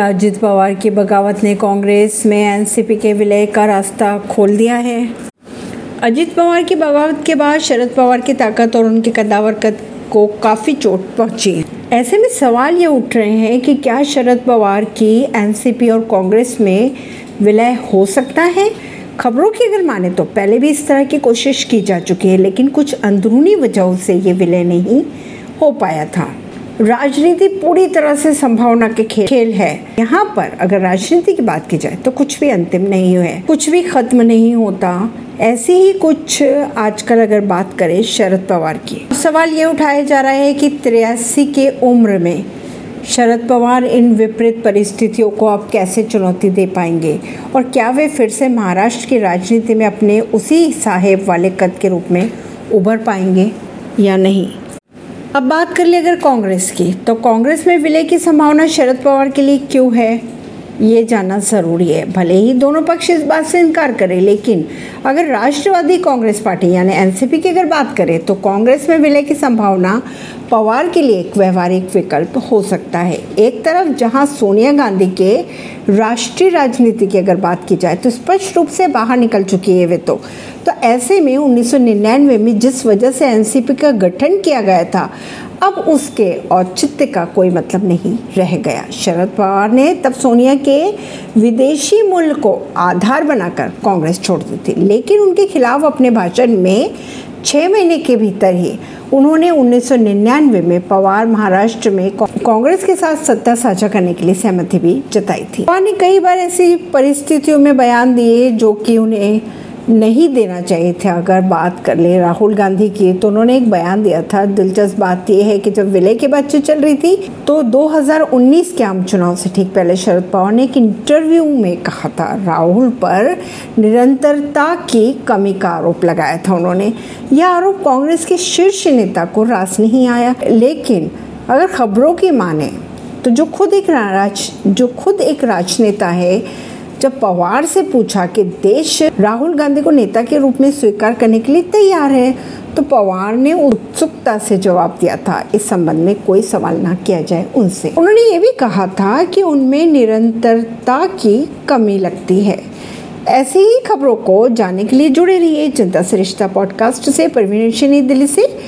अजित पवार की बगावत ने कांग्रेस में एनसीपी के विलय का रास्ता खोल दिया है। अजित पवार की बगावत के बाद शरद पवार की ताकत और उनके कद्दावर कद को काफ़ी चोट पहुँची। ऐसे में सवाल ये उठ रहे हैं कि क्या शरद पवार की एनसीपी और कांग्रेस में विलय हो सकता है? खबरों की अगर माने तो पहले भी इस तरह की कोशिश की जा चुकी है, लेकिन कुछ अंदरूनी वजहों से ये विलय नहीं हो पाया था। राजनीति पूरी तरह से संभावना के खेल, है। यहाँ पर अगर राजनीति की बात की जाए तो कुछ भी अंतिम नहीं है कुछ भी खत्म नहीं होता। ऐसी ही कुछ आजकल अगर बात करें शरद पवार की। सवाल ये उठाया जा रहा है कि तिरासी के उम्र में शरद पवार इन विपरीत परिस्थितियों को आप कैसे चुनौती दे पाएँगे? और क्या वे फिर से महाराष्ट्र की राजनीति में अपने उसी साहेब वाले कद के रूप में उभर पाएँगे या नहीं? अब बात कर ले अगर कांग्रेस की तो कांग्रेस में विलय की संभावना शरद पवार के लिए क्यों है? ये जानना ज़रूरी है। भले ही दोनों पक्ष इस बात से इनकार करें, लेकिन अगर राष्ट्रवादी कांग्रेस पार्टी यानी एनसीपी की अगर बात करें तो कांग्रेस में विलय की संभावना पवार के लिए एक व्यवहारिक विकल्प हो सकता है। एक तरफ़ जहाँ सोनिया गांधी के राष्ट्रीय राजनीति की अगर बात की जाए तो स्पष्ट रूप से बाहर निकल चुकी है वे तो। तो ऐसे में उन्नीस सौ निन्यानवे में जिस वजह से एनसीपी का गठन किया गया था अब उसके औचित्य का कोई मतलब नहीं रह गया। शरद पवार ने तब सोनिया के विदेशी मूल्य को आधार बनाकर कांग्रेस छोड़ दी थी, लेकिन उनके खिलाफ अपने भाषण में छः महीने के भीतर ही उन्होंने 1999 में पवार महाराष्ट्र में कांग्रेस के साथ सत्ता साझा करने के लिए सहमति भी जताई थी। पवार ने कई बार ऐसी परिस्थितियों में बयान दिए जो कि उन्हें नहीं देना चाहिए था अगर बात कर ले राहुल गांधी की तो उन्होंने एक बयान दिया था। दिलचस्प बात यह है कि जब विलय की बातचीत चल रही थी तो 2019 के आम चुनाव से ठीक पहले शरद पवार ने एक इंटरव्यू में कहा था। राहुल पर निरंतरता की कमी का आरोप लगाया था उन्होंने। यह आरोप कांग्रेस के शीर्ष नेता को रास नहीं आया, लेकिन अगर खबरों की माने तो जो खुद एक राज जो खुद एक राजनेता है जब पवार से पूछा कि देश राहुल गांधी को नेता के रूप में स्वीकार करने के लिए तैयार है तो पवार ने उत्सुकता से जवाब दिया था। इस संबंध में कोई सवाल ना किया जाए उनसे। उन्होंने ये भी कहा था कि उनमें निरंतरता की कमी लगती है। ऐसी ही खबरों को जानने के लिए जुड़े रहिए जनता से रिश्ता पॉडकास्ट से। परवीन दिल्ली से